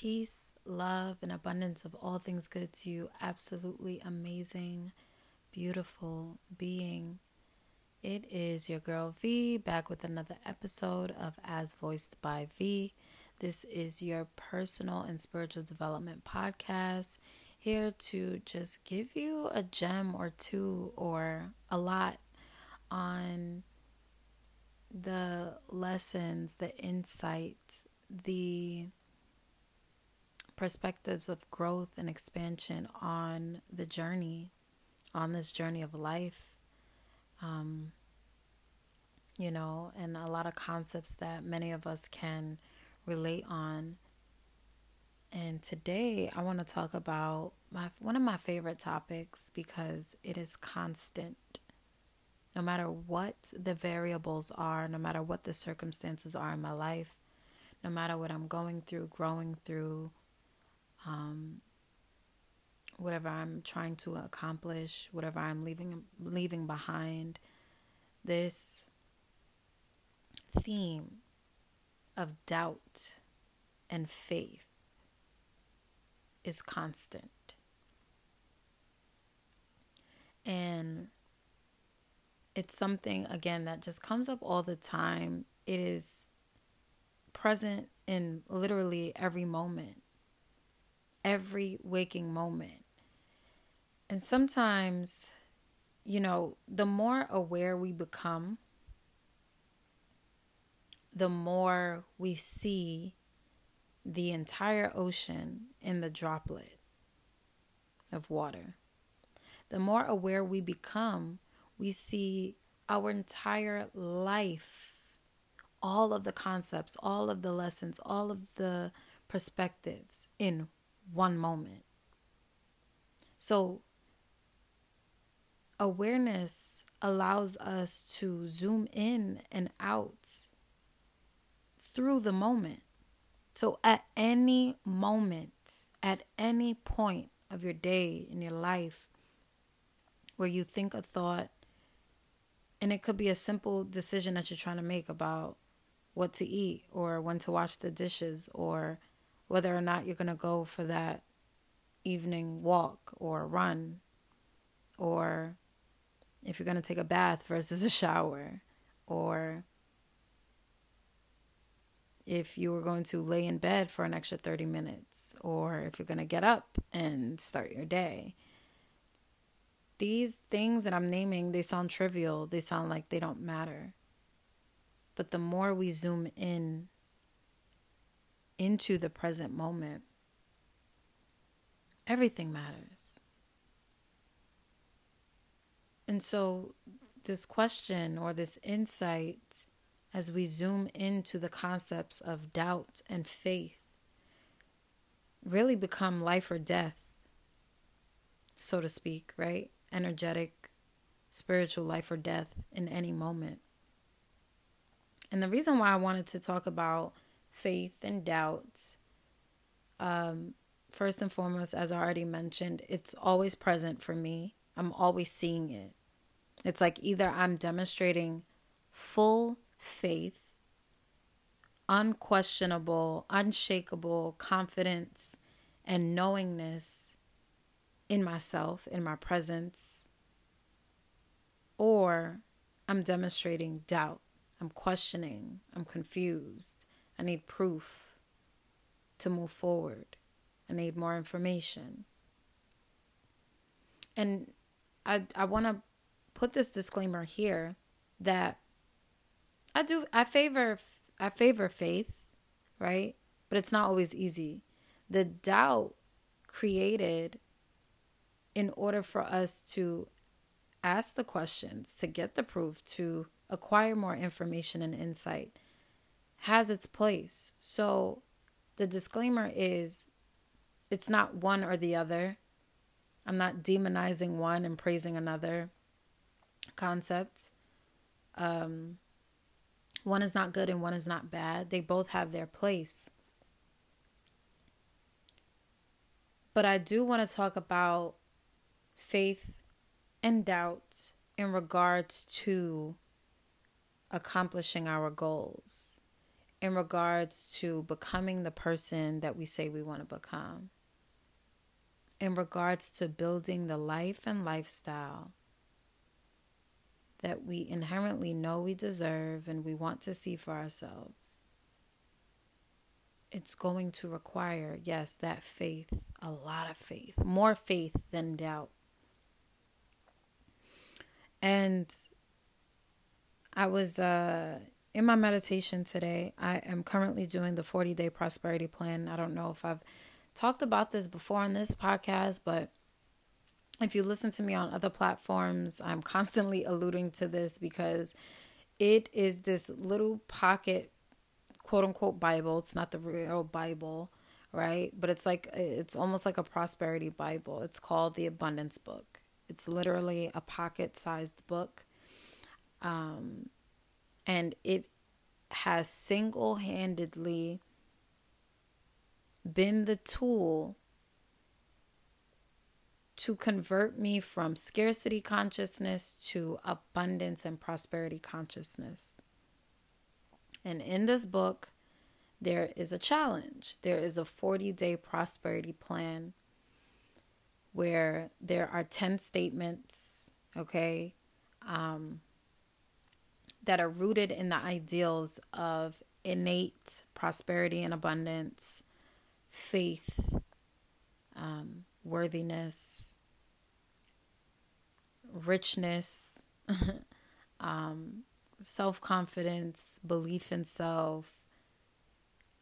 Peace, love, and abundance of all things good to you. Absolutely amazing, beautiful being. It is your girl V back with another episode of As Voiced by V. This is your personal and spiritual development podcast here to just give you a gem or two or a lot on the lessons, the insights, the perspectives of growth and expansion on the journey, on this journey of life. Um, you know, and a lot of concepts that many of us can relate on. And today I want to talk about my one of my favorite topics because it is constant. No matter what the variables are, no matter what the circumstances are in my life, no matter what I'm going through, growing through, um, whatever I'm trying to accomplish, whatever I'm leaving leaving behind, this theme of doubt and faith is constant. And it's something again that just comes up all the time. It is present in literally every moment every waking moment. And sometimes, you know, the more aware we become, the more we see the entire ocean in the droplet of water. The more aware we become, we see our entire life, all of the concepts, all of the lessons, all of the perspectives in one moment. So, awareness allows us to zoom in and out through the moment. So, at any moment, at any point of your day, in your life, where you think a thought, and it could be a simple decision that you're trying to make about what to eat or when to wash the dishes or whether or not you're going to go for that evening walk or run or if you're going to take a bath versus a shower or if you were going to lay in bed for an extra 30 minutes or if you're going to get up and start your day. These things that I'm naming, they sound trivial. They sound like they don't matter. But the more we zoom in into the present moment, everything matters. And so, this question or this insight, as we zoom into the concepts of doubt and faith, really become life or death, so to speak, right? Energetic, spiritual life or death in any moment. And the reason why I wanted to talk about faith and doubt. Um, first and foremost, as I already mentioned, it's always present for me. I'm always seeing it. It's like either I'm demonstrating full faith, unquestionable, unshakable confidence, and knowingness in myself, in my presence, or I'm demonstrating doubt. I'm questioning. I'm confused. I need proof to move forward. I need more information. And I I want to put this disclaimer here that I do I favor I favor faith, right? But it's not always easy. The doubt created in order for us to ask the questions, to get the proof, to acquire more information and insight has its place. So the disclaimer is it's not one or the other. I'm not demonizing one and praising another concept. Um, one is not good and one is not bad. They both have their place. But I do want to talk about faith and doubt in regards to accomplishing our goals in regards to becoming the person that we say we want to become, in regards to building the life and lifestyle that we inherently know we deserve and we want to see for ourselves. It's going to require, yes, that faith, a lot of faith, more faith than doubt. And I was uh, in my meditation today. I am currently doing the 40 day prosperity plan. I don't know if I've talked about this before on this podcast, but if you listen to me on other platforms, I'm constantly alluding to this because it is this little pocket, quote unquote, Bible. It's not the real Bible, right? But it's like, it's almost like a prosperity Bible. It's called the Abundance Book. It's literally a pocket sized book. Um, and it has single handedly been the tool to convert me from scarcity consciousness to abundance and prosperity consciousness. And in this book, there is a challenge. There is a 40 day prosperity plan where there are 10 statements, okay, um, that are rooted in the ideals of innate prosperity and abundance, faith, um, worthiness, richness, um, self confidence, belief in self,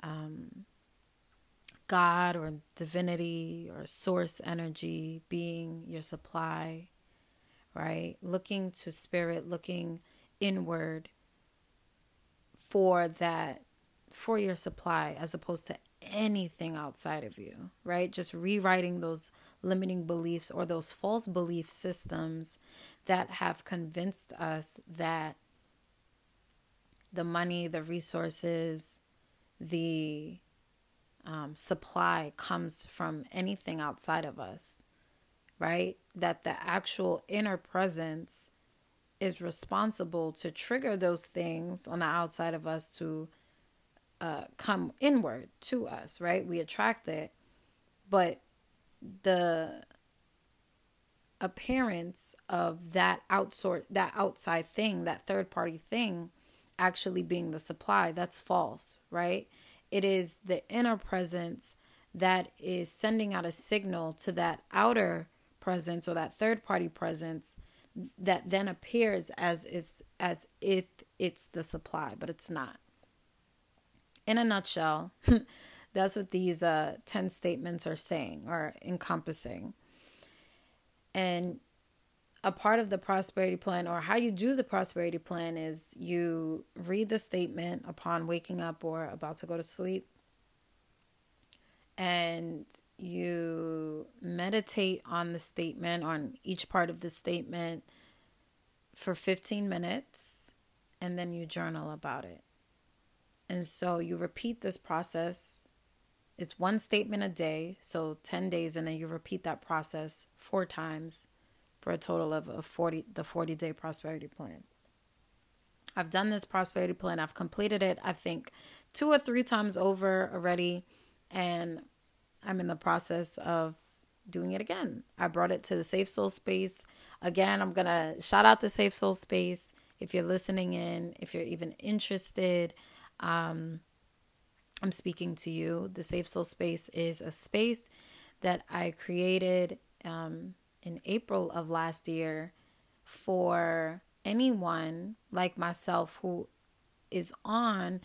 um, God or divinity or source energy being your supply, right? Looking to spirit, looking inward for that, for your supply, as opposed to anything outside of you, right? Just rewriting those limiting beliefs or those false belief systems that have convinced us that the money, the resources, the um, supply comes from anything outside of us, right? That the actual inner presence is responsible to trigger those things on the outside of us to uh, come inward to us, right? We attract it, but the appearance of that outsource that outside thing, that third party thing actually being the supply, that's false, right? It is the inner presence that is sending out a signal to that outer presence or that third party presence that then appears as is as if it's the supply, but it's not. In a nutshell, That's what these uh, 10 statements are saying or encompassing. And a part of the prosperity plan or how you do the prosperity plan is you read the statement upon waking up or about to go to sleep and you meditate on the statement on each part of the statement for 15 minutes and then you journal about it. And so you repeat this process. It's one statement a day, so 10 days, and then you repeat that process four times for a total of a 40, the 40 day prosperity plan. I've done this prosperity plan, I've completed it, I think, two or three times over already, and I'm in the process of doing it again. I brought it to the Safe Sol Space. Again, I'm going to shout out the Safe Sol Space if you're listening in, if you're even interested. Um, I'm speaking to you. The Safe Sol Space is a space that I created um, in April of last year for anyone like myself who is on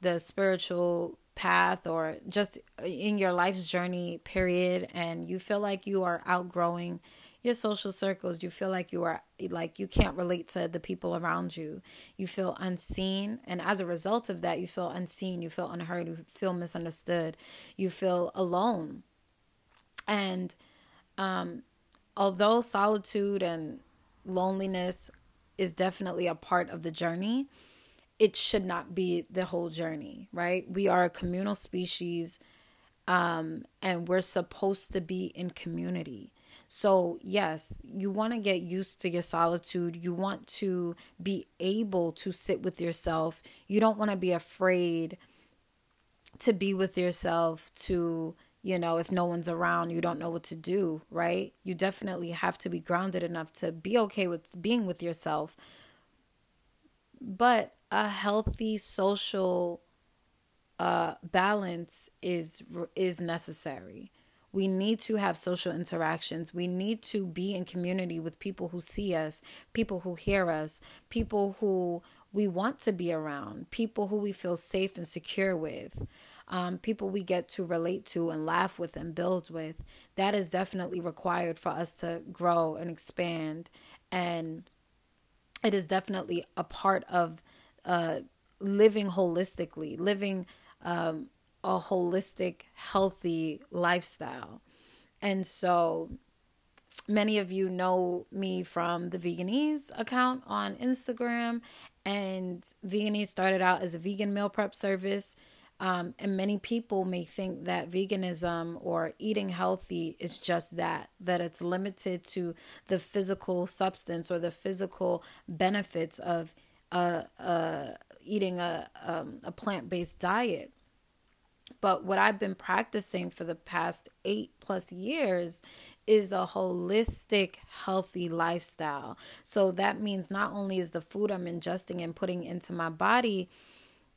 the spiritual path or just in your life's journey period and you feel like you are outgrowing your social circles, you feel like you are like you can't relate to the people around you. You feel unseen, and as a result of that, you feel unseen, you feel unheard, you feel misunderstood, you feel alone. And um, although solitude and loneliness is definitely a part of the journey, it should not be the whole journey, right? We are a communal species um, and we're supposed to be in community. So, yes, you want to get used to your solitude. You want to be able to sit with yourself. You don't want to be afraid to be with yourself, to, you know, if no one's around, you don't know what to do, right? You definitely have to be grounded enough to be okay with being with yourself. But a healthy social uh, balance is is necessary. We need to have social interactions. We need to be in community with people who see us, people who hear us, people who we want to be around, people who we feel safe and secure with, um, people we get to relate to and laugh with and build with. That is definitely required for us to grow and expand. And it is definitely a part of living holistically, living um, a holistic, healthy lifestyle. And so many of you know me from the Veganease account on Instagram. And Veganease started out as a vegan meal prep service. Um, and many people may think that veganism or eating healthy is just that, that it's limited to the physical substance or the physical benefits of uh, uh, eating a, um, a plant based diet. But what I've been practicing for the past eight plus years is a holistic, healthy lifestyle. So that means not only is the food I'm ingesting and putting into my body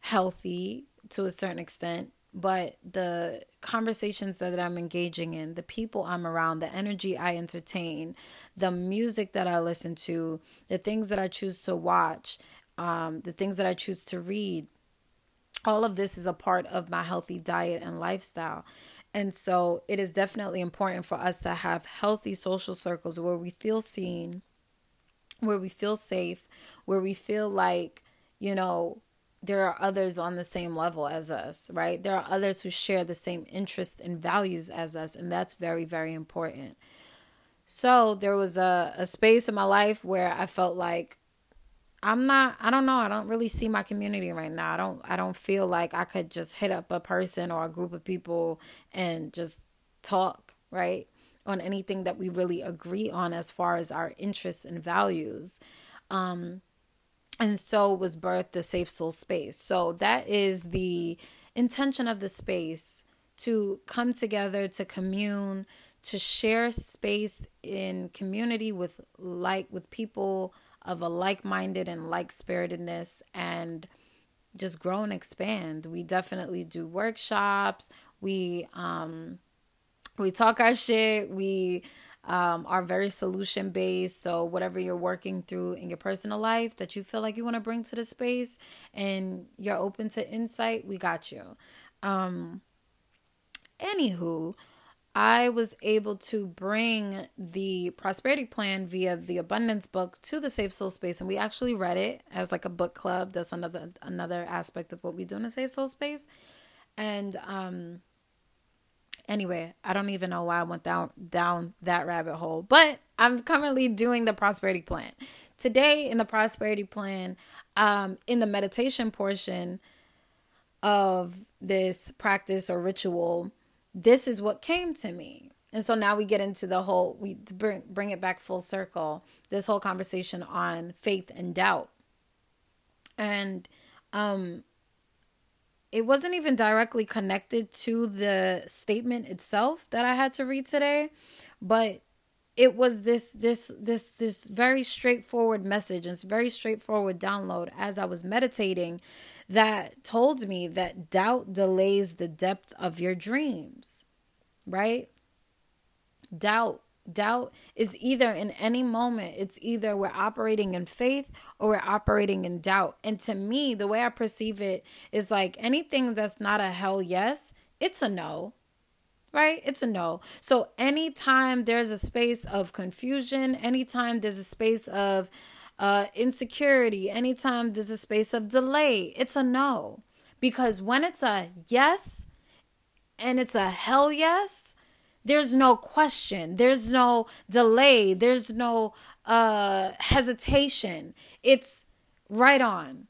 healthy to a certain extent, but the conversations that I'm engaging in, the people I'm around, the energy I entertain, the music that I listen to, the things that I choose to watch, um, the things that I choose to read, all of this is a part of my healthy diet and lifestyle. And so it is definitely important for us to have healthy social circles where we feel seen, where we feel safe, where we feel like, you know, there are others on the same level as us, right? There are others who share the same interests and values as us, and that's very, very important. So there was a, a space in my life where I felt like I'm not I don't know, I don't really see my community right now. I don't I don't feel like I could just hit up a person or a group of people and just talk, right? On anything that we really agree on as far as our interests and values. Um and so was birthed the safe sol space. So that is the intention of the space to come together to commune, to share space in community with like with people of a like minded and like spiritedness and just grow and expand. We definitely do workshops. We um we talk our shit. We um, are very solution based. So, whatever you're working through in your personal life that you feel like you want to bring to the space and you're open to insight, we got you. Um, anywho, I was able to bring the prosperity plan via the abundance book to the safe sol space and we actually read it as like a book club. That's another another aspect of what we do in a safe sol space. And um anyway, I don't even know why I went down down that rabbit hole, but I'm currently doing the prosperity plan. Today in the prosperity plan, um in the meditation portion of this practice or ritual, this is what came to me. And so now we get into the whole we bring bring it back full circle. This whole conversation on faith and doubt. And um it wasn't even directly connected to the statement itself that I had to read today, but it was this this this this very straightforward message and very straightforward download as I was meditating that told me that doubt delays the depth of your dreams, right? Doubt doubt is either in any moment it's either we're operating in faith or we're operating in doubt. And to me the way i perceive it is like anything that's not a hell yes it's a no right? It's a no. So anytime there's a space of confusion anytime there's a space of uh, insecurity, anytime there's a space of delay, it's a no. Because when it's a yes and it's a hell yes, there's no question, there's no delay, there's no uh, hesitation. It's right on.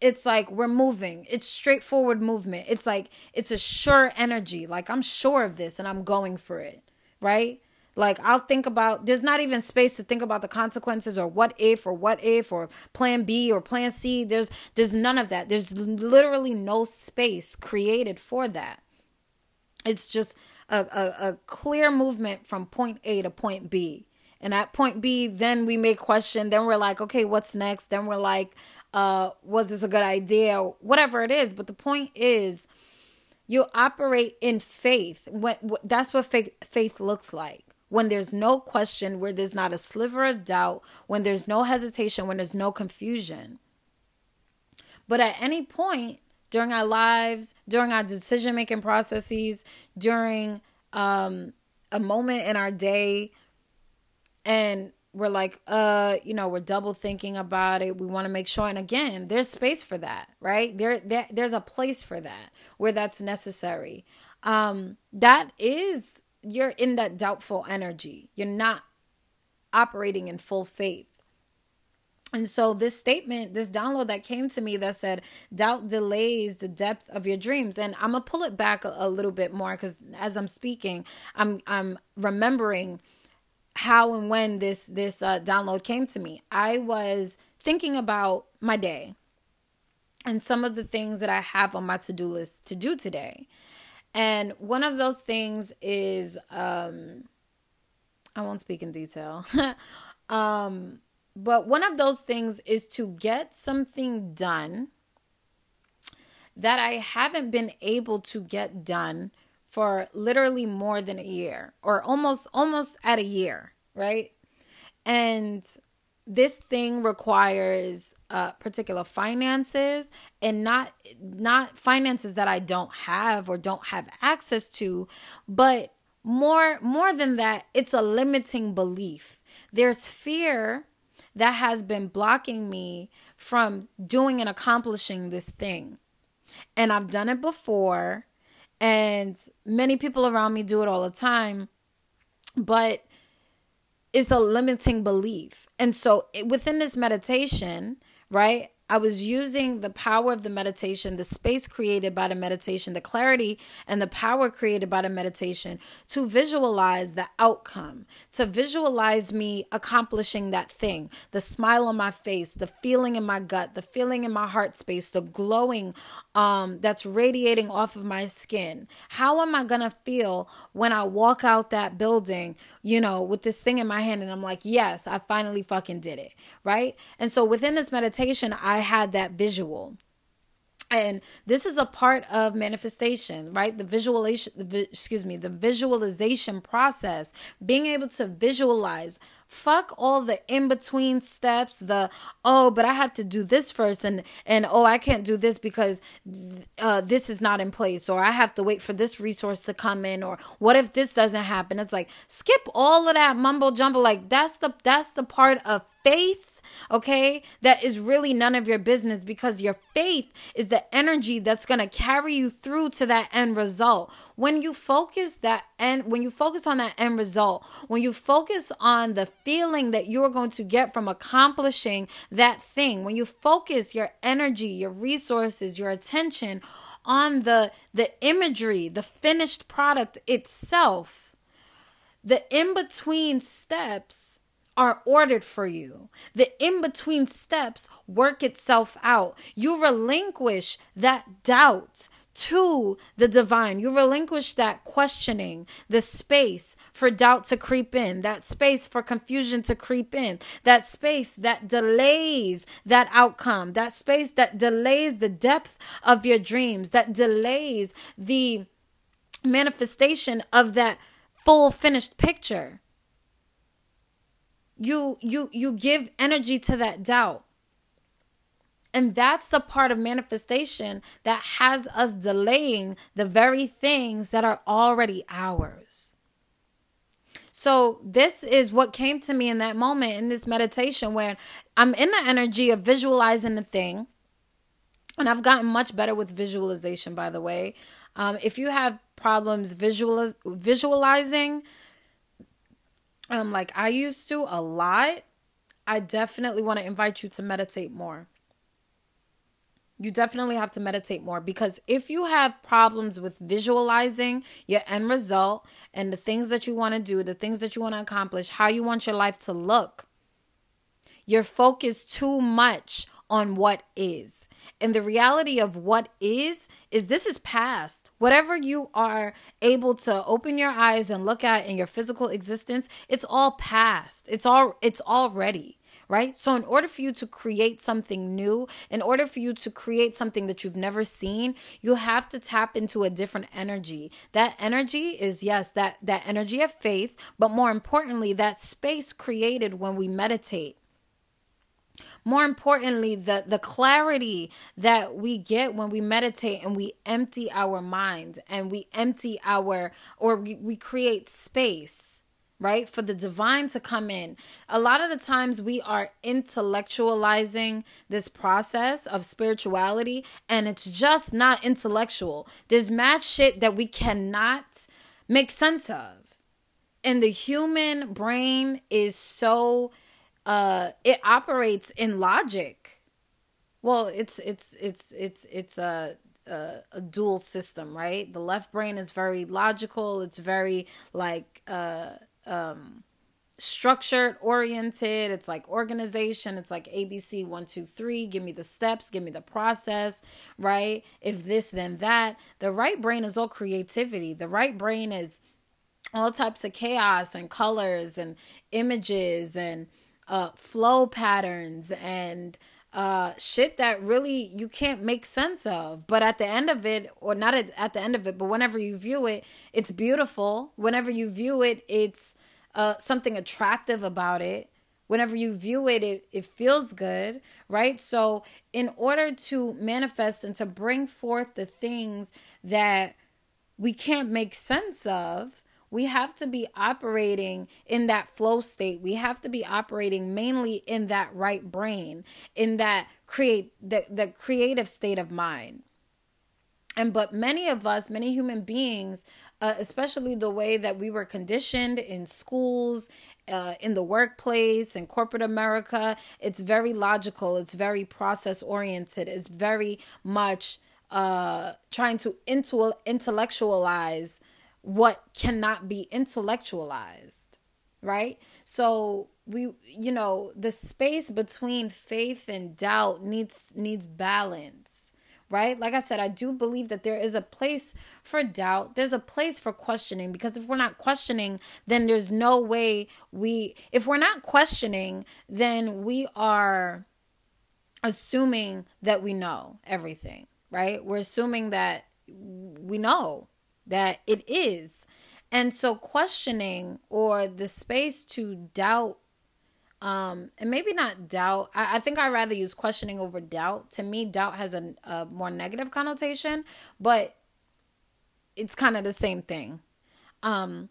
It's like we're moving. It's straightforward movement. It's like it's a sure energy. Like I'm sure of this and I'm going for it, right? Like I'll think about there's not even space to think about the consequences or what if or what if or plan B or plan C. There's there's none of that. There's literally no space created for that. It's just a, a, a clear movement from point A to point B. And at point B, then we may question, then we're like, okay, what's next? Then we're like, uh, was this a good idea? Whatever it is. But the point is, you operate in faith. When, that's what faith, faith looks like when there's no question, where there's not a sliver of doubt, when there's no hesitation, when there's no confusion. But at any point during our lives, during our decision making processes, during um, a moment in our day, and we're like, uh, you know, we're double thinking about it. We want to make sure. And again, there's space for that, right? There, there there's a place for that where that's necessary. Um, that is you're in that doubtful energy. You're not operating in full faith. And so, this statement, this download that came to me that said, doubt delays the depth of your dreams. And I'm going to pull it back a, a little bit more because as I'm speaking, I'm, I'm remembering how and when this, this uh, download came to me. I was thinking about my day and some of the things that I have on my to do list to do today. And one of those things is um I won't speak in detail. um but one of those things is to get something done that I haven't been able to get done for literally more than a year or almost almost at a year, right? And this thing requires uh, particular finances and not not finances that I don't have or don't have access to, but more more than that, it's a limiting belief. There's fear that has been blocking me from doing and accomplishing this thing. And I've done it before, and many people around me do it all the time. But is a limiting belief. And so within this meditation, right? I was using the power of the meditation, the space created by the meditation, the clarity and the power created by the meditation to visualize the outcome, to visualize me accomplishing that thing, the smile on my face, the feeling in my gut, the feeling in my heart space, the glowing um, that's radiating off of my skin. How am I going to feel when I walk out that building, you know, with this thing in my hand and I'm like, yes, I finally fucking did it, right? And so within this meditation, I had that visual. And this is a part of manifestation, right? The visualization, the, excuse me, the visualization process, being able to visualize. Fuck all the in between steps, the oh, but I have to do this first, and and oh, I can't do this because uh, this is not in place, or I have to wait for this resource to come in, or what if this doesn't happen? It's like skip all of that mumbo jumbo. Like that's the that's the part of faith okay? That is really none of your business because your faith is the energy that's going to carry you through to that end result. When you focus that end when you focus on that end result, when you focus on the feeling that you're going to get from accomplishing that thing, when you focus your energy, your resources, your attention on the the imagery, the finished product itself, the in between steps are ordered for you. The in between steps work itself out. You relinquish that doubt to the divine. You relinquish that questioning, the space for doubt to creep in, that space for confusion to creep in, that space that delays that outcome, that space that delays the depth of your dreams, that delays the manifestation of that full finished picture you you you give energy to that doubt. And that's the part of manifestation that has us delaying the very things that are already ours. So this is what came to me in that moment in this meditation where i'm in the energy of visualizing the thing. And i've gotten much better with visualization by the way. Um, if you have problems visual visualizing um like I used to a lot, I definitely want to invite you to meditate more. You definitely have to meditate more because if you have problems with visualizing your end result and the things that you want to do, the things that you want to accomplish, how you want your life to look, you're focused too much on what is. And the reality of what is, is this is past. Whatever you are able to open your eyes and look at in your physical existence, it's all past. It's all, it's already right? So, in order for you to create something new, in order for you to create something that you've never seen, you have to tap into a different energy. That energy is yes, that that energy of faith, but more importantly, that space created when we meditate more importantly the the clarity that we get when we meditate and we empty our mind and we empty our or we, we create space right? For the divine to come in. A lot of the times we are intellectualizing this process of spirituality and it's just not intellectual. There's mad shit that we cannot make sense of. And the human brain is so uh it operates in logic. Well, it's it's it's it's it's a a, a, dual system, right? The left brain is very logical. It's very like uh, um, structured, oriented. It's like organization. It's like ABC one, two, three. Give me the steps, give me the process, right? If this, then that. The right brain is all creativity. The right brain is all types of chaos and colors and images and uh, flow patterns and uh, shit that really you can't make sense of. But at the end of it, or not at, at the end of it, but whenever you view it, it's beautiful. Whenever you view it, it's uh, something attractive about it. Whenever you view it, it, it feels good, right? So, in order to manifest and to bring forth the things that we can't make sense of, we have to be operating in that flow state. We have to be operating mainly in that right brain, in that create the, the creative state of mind. And but many of us, many human beings, uh, especially the way that we were conditioned in schools, uh, in the workplace, in corporate America, it's very logical. It's very process oriented. It's very much uh, trying to intellectualize what cannot be intellectualized, right? So we you know, the space between faith and doubt needs needs balance right? Like I said, I do believe that there is a place for doubt. There's a place for questioning because if we're not questioning, then there's no way we, if we're not questioning, then we are assuming that we know everything, right? We're assuming that we know that it is. And so questioning or the space to doubt um and maybe not doubt I, I think i'd rather use questioning over doubt to me doubt has a, a more negative connotation but it's kind of the same thing um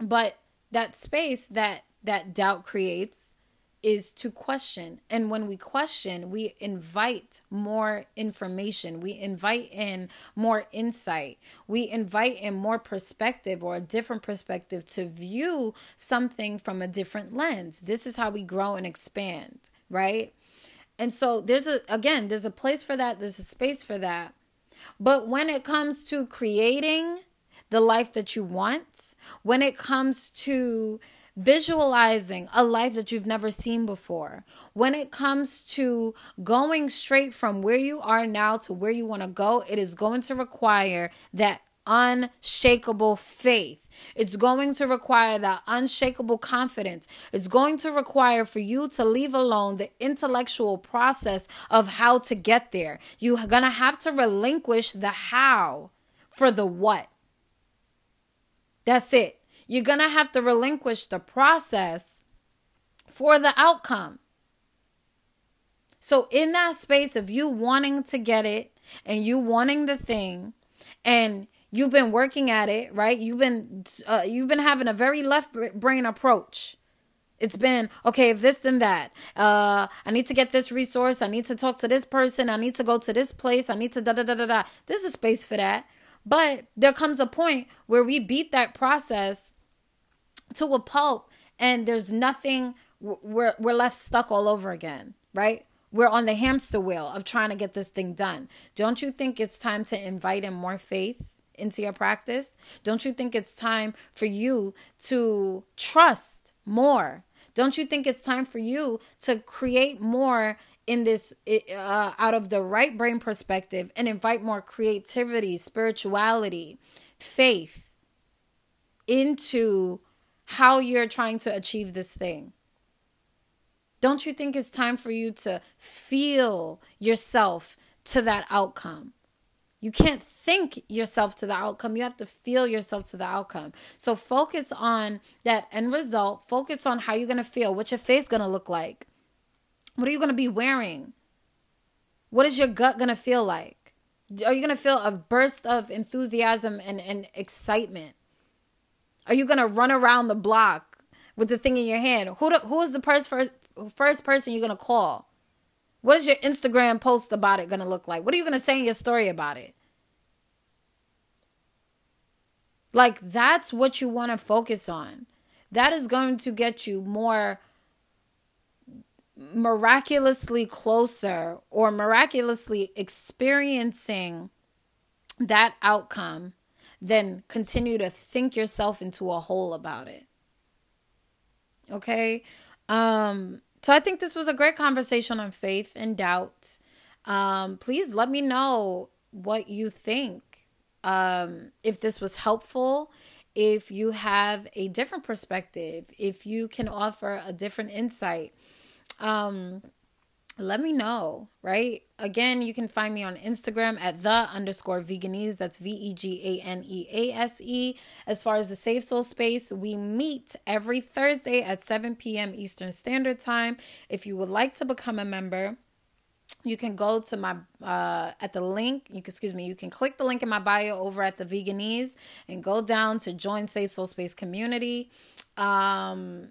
but that space that that doubt creates is to question. And when we question, we invite more information. We invite in more insight. We invite in more perspective or a different perspective to view something from a different lens. This is how we grow and expand, right? And so there's a, again, there's a place for that, there's a space for that. But when it comes to creating the life that you want, when it comes to visualizing a life that you've never seen before. When it comes to going straight from where you are now to where you want to go, it is going to require that unshakable faith. It's going to require that unshakable confidence. It's going to require for you to leave alone the intellectual process of how to get there. You're going to have to relinquish the how for the what. That's it. You're going to have to relinquish the process for the outcome. So, in that space of you wanting to get it and you wanting the thing, and you've been working at it, right? You've been uh, you've been having a very left brain approach. It's been okay, if this then that. Uh, I need to get this resource. I need to talk to this person. I need to go to this place. I need to da da da da da. There's a space for that, but there comes a point where we beat that process to a pulp and there's nothing we're we're left stuck all over again right we're on the hamster wheel of trying to get this thing done. Don't you think it's time to invite in more faith into your practice? Don't you think it's time for you to trust more? Don't you think it's time for you to create more in this uh, out of the right brain perspective and invite more creativity, spirituality, faith into how you're trying to achieve this thing? Don't you think it's time for you to feel yourself to that outcome? You can't think yourself to the outcome. You have to feel yourself to the outcome. So focus on that end result. Focus on how you're going to feel. What's your face going to look like? What are you going to be wearing? What is your gut going to feel like? Are you going to feel a burst of enthusiasm and, and excitement? Are you to run around the block with the thing in your hand? Who, the, who is the first, first person you're to call? What is your Instagram post about it to look like? What are you to say in your story about it? Like, that's what you want to focus on. That is going to get you more miraculously closer or miraculously experiencing that outcome than continue to think yourself into a hole about it. Okay? Um so I think this was a great conversation on faith and doubt. Um, please let me know what you think. Um, if this was helpful, if you have a different perspective, if you can offer a different insight. Um, let me know, right? Again, you can find me on Instagram at the underscore veganease. That's V E G A N E A S E. As far as the Safe Sol Space, we meet every Thursday at 7 p.m. Eastern Standard Time. If you would like to become a member, you can go to my uh at the link you can excuse me you can click the link in my bio over at the veganease and go down to join safe sol space community um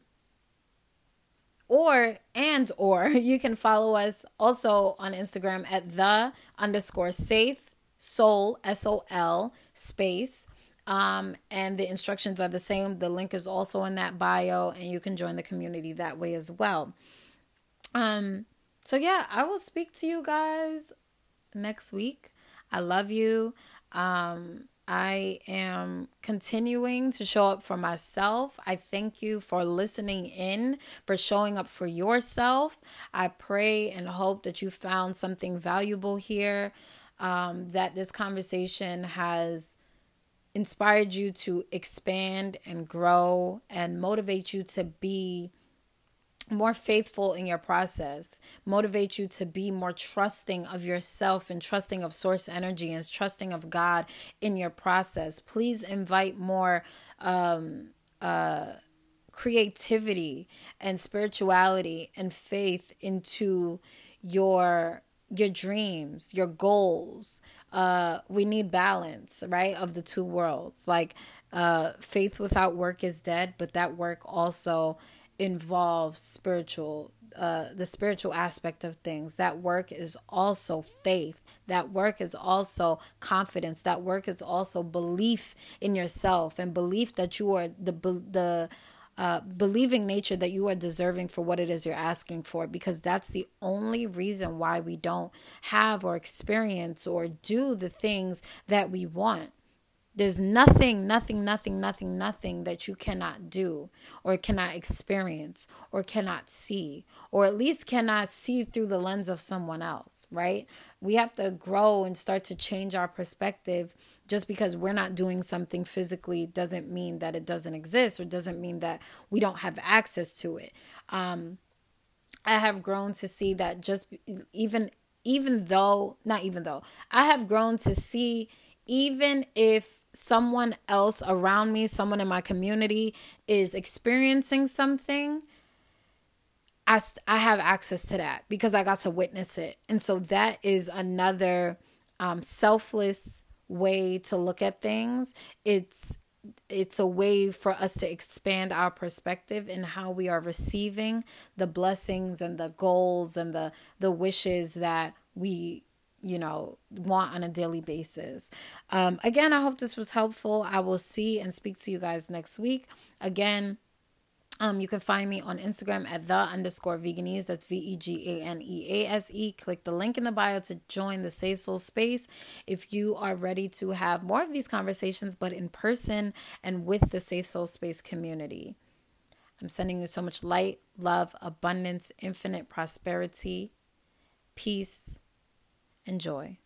or and or you can follow us also on Instagram at the underscore safe sol S O L space. Um, and the instructions are the same. The link is also in that bio, and you can join the community that way as well. Um, so yeah, I will speak to you guys next week. I love you. Um, I am continuing to show up for myself. I thank you for listening in, for showing up for yourself. I pray and hope that you found something valuable here, um, that this conversation has inspired you to expand and grow and motivate you to be more faithful in your process, motivate you to be more trusting of yourself and trusting of source energy and trusting of God in your process. Please invite more um, uh, creativity and spirituality and faith into your your dreams, your goals. Uh, we need balance, right, of the two worlds. Like uh, faith without work is dead, but that work also involve spiritual uh, the spiritual aspect of things. That work is also faith. That work is also confidence. That work is also belief in yourself and belief that you are the the uh, believing nature that you are deserving for what it is you're asking for. Because that's the only reason why we don't have or experience or do the things that we want. There's nothing, nothing, nothing, nothing, nothing that you cannot do or cannot experience or cannot see, or at least cannot see through the lens of someone else, right? We have to grow and start to change our perspective. Just because we're not doing something physically doesn't mean that it doesn't exist or doesn't mean that we don't have access to it. Um, I have grown to see that just even even though not even though I have grown to see even if someone else around me, someone in my community is experiencing something, I, I have access to that because I got to witness it. And so that is another um, selfless way to look at things. It's it's a way for us to expand our perspective in how we are receiving the blessings and the goals and the the wishes that we you know want on a daily basis um again i hope this was helpful i will see and speak to you guys next week again Um, you can find me on Instagram at the underscore veganease. That's V E G A N E A S E. Click the link in the bio to join the Safe Sol space if you are ready to have more of these conversations, but in person and with the Safe Sol space community. I'm sending you so much light, love, abundance, infinite prosperity, peace, and joy.